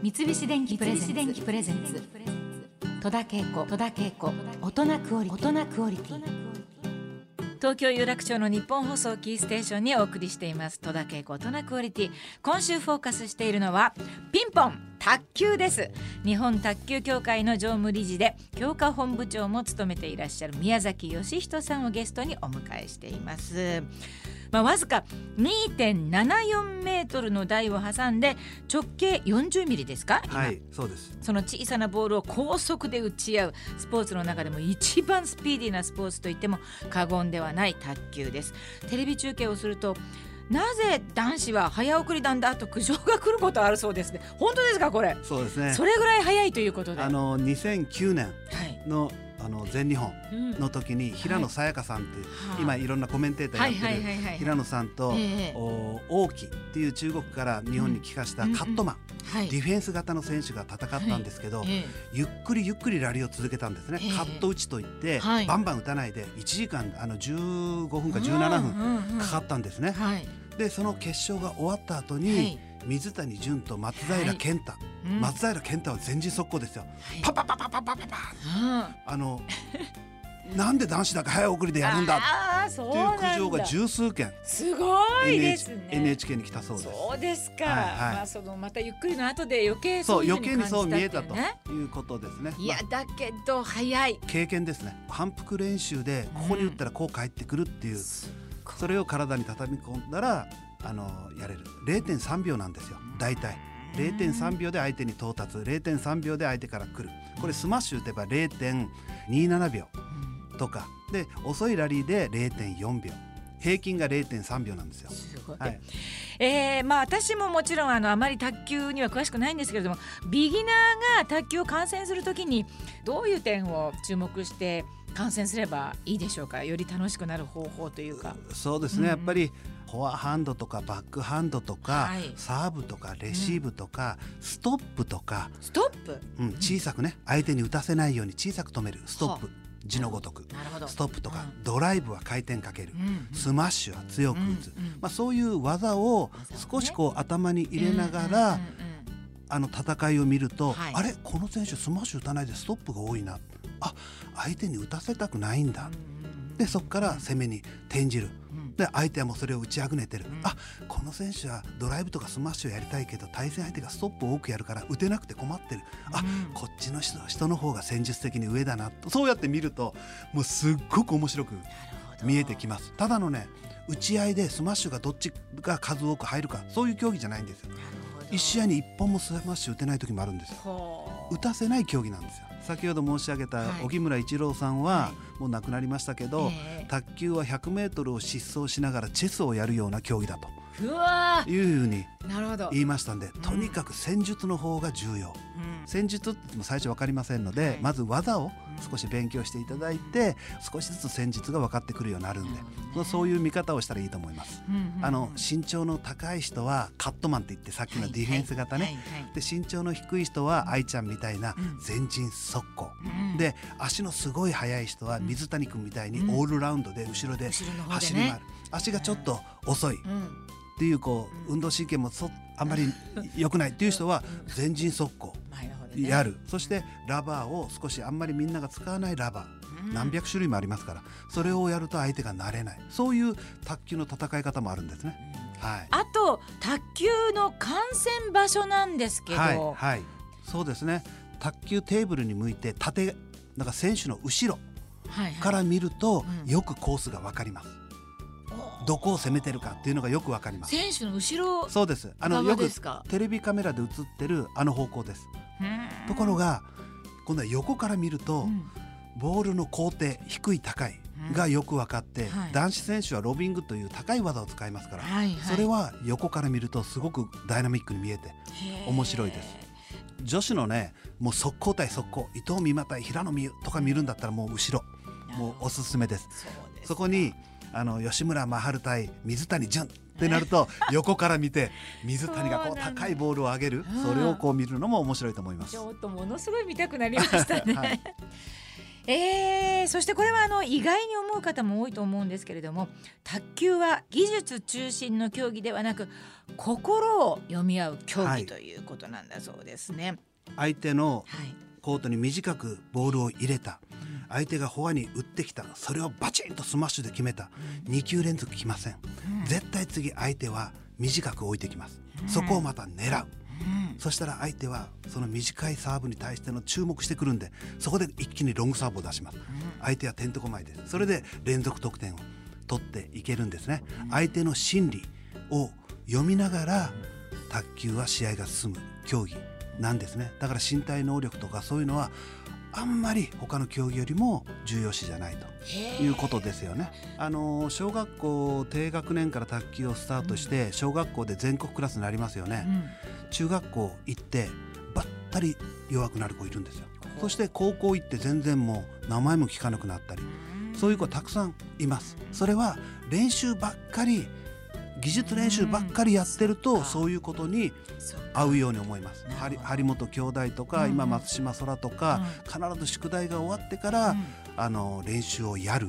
三菱電機プレゼンツ。戸田恵子。戸田恵子。大人クオリティ。東京有楽町の日本放送キーステーションにお送りしています。戸田恵子大人クオリティ。今週フォーカスしているのはピンポン。卓球です。日本卓球協会の常務理事で強化本部長も務めていらっしゃる宮崎義人さんをゲストにお迎えしていますまあ、わずか2.74メートルの台を挟んで直径40ミリですか？はいそうです。その小さなボールを高速で打ち合うスポーツの中でも一番スピーディーなスポーツといっても過言ではない卓球です。テレビ中継をするとなぜ男子は早送りなんだと苦情が来ることあるそうですね。本当ですかこれ？そうですね。それぐらい早いということで。あの2009年はい。のあの全日本うん。の時に平野さやかさんっていう、はい。今いろんなコメンテーターやってる、はいはいはいはい平野さんと、ええ。お王毅っていう中国から日本に帰化したカットマン、はい。ディフェンス型の選手が戦ったんですけど、えゆっくりゆっくりラリーを続けたんですね、ええ。カット打ちといって、はい。バンバン打たないで1時間あの15分かえ17分分かかったんですね、はいでその決勝が終わった後に、はい、水谷隼と松平健太、はいうん、松平健太は前陣速攻ですよ、はい、パパパパパパパ、うん、あの なんで男子だけ早送りでやるんだ？っていう苦情が十数件。すごいですね。NHK に来たそうです。そうですか、はいはい、まあそのまたゆっくりの後で余計そう、余計にそう見えたということですね。いやだけど早い、まあ、経験ですね。反復練習でここに打ったらこう返ってくるっていう、うん。それを体に叩き込んだらあのやれる。0.3秒なんですよ。大体。0.3秒で相手に到達0.3秒で相手から来るこれスマッシュ打てば0.27秒とかで遅いラリーで0.4秒平均が0.3秒なんですよ。すごい、はい、えーまあ私ももちろんあのあまり卓球には詳しくないんですけれどもビギナーが卓球を観戦するときにどういう点を注目して観戦すればいいでしょうか。より楽しくなる方法というか。そうですね、うんうん。やっぱりフォアハンドとかバックハンドとか、はい。サーブとかレシーブとか、ストップとか、ストップ？うん、小さくね。相手に打たせないように小さく止める。ストップ。字のごとく。なるほど。ストップとか、うん。ドライブは回転かける、うんスマッシュは強く打つ、うんうん。まあ、そういう技を少しこう頭に入れながら、うんうんうん。あの戦いを見ると、はい。あれ？この選手スマッシュ打たないでストップが多いなあ相手に打たせたくないんだ、でそこから攻めに転じる。うん。で相手はもうそれを打ちあぐねてる、うん。あこの選手はドライブとかスマッシュをやりたいけど対戦相手がストップを多くやるから打てなくて困ってる。あ、うん。こっちの人人の方が戦術的に上だなと。そうやって見るともうすっごく面白く見えてきます。ただのね打ち合いでスマッシュがどっちが数多く入るかそういう競技じゃないんですよ。なるほど。一試合に一本もスマッシュ打てない時もあるんですよ。打たせない競技なんですよ先ほど申し上げたはい。荻村伊智朗さんは、はもう亡くなりましたけど、ええ。卓球は 100m を疾走しながらチェスをやるような競技だと。いうふうに言いましたんでとにかく戦術の方が重要、うん。戦術って言っても最初分かりませんので、はい。まず技を少し勉強していただいて少しずつ戦術が分かってくるようになるんでなるほどねそうそういう見方をしたらいいと思います。うんうんうん。あの身長の高い人はカットマンって言ってさっきのディフェンス型ね、はいはいはい。で身長の低い人は愛ちゃんみたいなうん。前陣速攻、うん。で足のすごい速い人は水谷君みたいにうん。オールラウンドで後ろで走り回る、ね足がちょっと遅い。っうん。ていうこう運動神経もそあんまり良くないっていう人は前陣速攻やる。そしてラバーを少しあんまりみんなが使わないラバー。うん。何百種類もありますから。それをやると相手が慣れない。そういう卓球の戦い方もあるんですね。はい。あと卓球の観戦場所なんですけど、はいはい。そうですね。卓球テーブルに向いて縦なんか選手の後ろから見るとうん。よくコースが分かります。おどこを攻めてるかっていうのがよく分かります。選手の後ろそうです。あの側よくテレビカメラで映ってるあの方向です。うんところが今度は横から見ると、うん。ボールの高低低い高いがよく分かって、はい。男子選手はロビングという高い技を使いますから、はいはい。それは横から見るとすごくダイナミックに見えて面白いです。女子のねもう速攻対速攻伊藤美誠対平野美宇とか見るんだったらもう後ろもうおすすめです。そうですそこにあの吉村真晴対水谷隼ってなると 横から見て水谷がこう高いボールを上げる。うん。それをこう見るのも面白いと思います。ち。ょっとものすごい見たくなりましたね。はい。えー、そしてこれはあの意外に思う方も多いと思うんですけれども卓球は技術中心の競技ではなく心を読み合う競技ということなんだそうですね。相手のコートに短くボールを入れた、相手がフォアに打ってきたそれをバチンとスマッシュで決めた、うん、2球連続きません、うん、絶対次相手は短く置いてきます、うん、そこをまた狙う、そしたら相手はその短いサーブに対しての注目してくるんでそこで一気にロングサーブを出します、相手はてんてこまいで。すそれで連続得点を取っていけるんですね、相手の心理を読みながら卓球は試合が進む競技なんですね。だから身体能力とかそういうのはあんまり他の競技よりも重要視じゃないということですよね。あの小学校低学年から卓球をスタートして、小学校で全国クラスになりますよね。うん、中学校行ってばったり弱くなる子いるんですよ。そして高校行って全然もう名前も聞かなくなったり、そういう子たくさんいます。それは練習ばっかり技術練習ばっかりやってると、そういうことに合うように思います。張本兄弟とか、今松島空とか、必ず宿題が終わってから、あの練習をやる。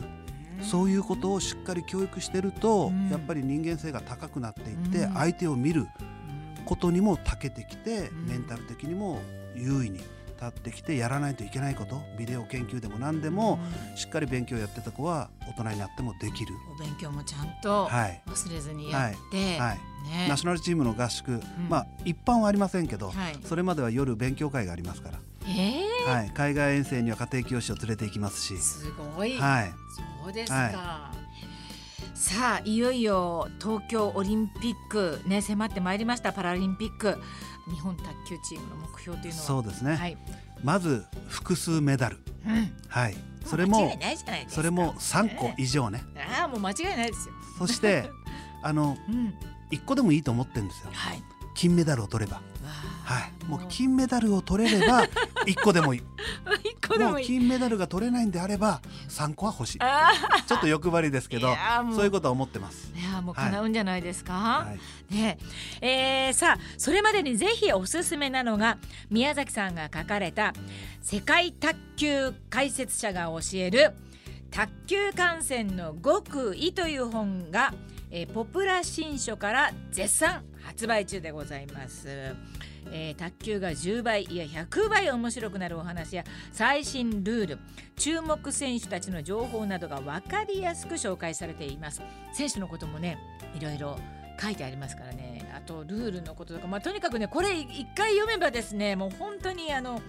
そういうことをしっかり教育してると、やっぱり人間性が高くなっていって、相手を見ることにも長けてきて、メンタル的にも優位に立ってきてやらないといけないことビデオ研究でも何でも、しっかり勉強やってた子は大人になってもできる。お勉強もちゃんと忘れずにやって、はい。はい。ね、ナショナルチームの合宿、うん、まあ一般はありませんけど、はい、それまでは夜勉強会がありますから。えー、はい、海外遠征には家庭教師を連れて行きますし。すごい、はい、そうですか、さあいよいよ東京オリンピックね迫ってまいりました。パラリンピック。日本卓球チームの目標というのは？そうですね、はい、まず複数メダル、うん、はい。それもそれも3個以上ね、ああもう間違いないですよ。そして あの、うん、1個でもいいと思ってるんですよ、はい、金メダルを取れば。はい、もう金メダルを取れれば 一個でもいいもいい。金メダルが取れないんであれば三個は欲しい。ちょっと欲張りですけどそういうことは思ってます。いやもう叶うんじゃないですか、はい、ね。えー、さあそれまでにぜひおすすめなのが宮崎さんが書かれた世界卓球解説者が教える卓球観戦の極意という本が、えー、ポプラ新書から絶賛発売中でございます。えー、卓球が10倍いや100倍面白くなるお話や最新ルール注目選手たちの情報などが分かりやすく紹介されています。選手のこともねいろいろ書いてありますからね。あとルールのこととか、まあ、とにかくねこれ一回読めばですねもう本当にあの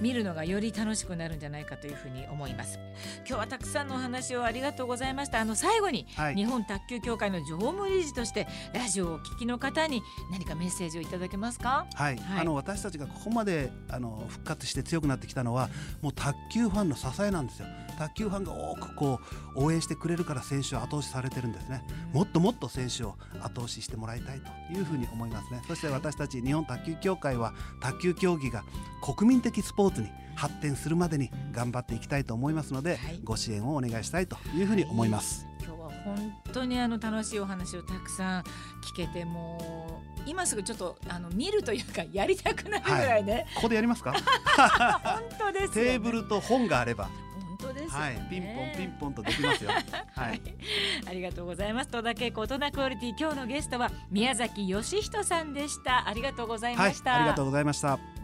見るのがより楽しくなるんじゃないかというふうに思います。今日はたくさんのお話をありがとうございました。あの最後に、はい、日本卓球協会の常務理事としてラジオをお聞きの方に何かメッセージをいただけますか？はい、はい、あの私たちがここまであの復活して強くなってきたのはもう卓球ファンの支えなんですよ。卓球ファンが多くこう応援してくれるから選手を後押しされてるんですね。もっともっと選手を後押ししてもらいたいというふうに思いますね。そして私たち日本卓球協会は卓球競技が国民的スポーツに発展するまでに頑張っていきたいと思いますので、はい、ご支援をお願いしたいというふうに思います。今日は本当にあの楽しいお話をたくさん聞けても今すぐちょっとあの見るというかやりたくなるぐらいね、はい、ここでやりますか？本当です、ね、テーブルと本があれば本当です、ね、はい、ピンポンピンポンとできますよ。はい、ありがとうございます。戸田恵子大人クオリティ今日のゲストは宮崎義人さんでした。ありがとうございました。はい、ありがとうございました。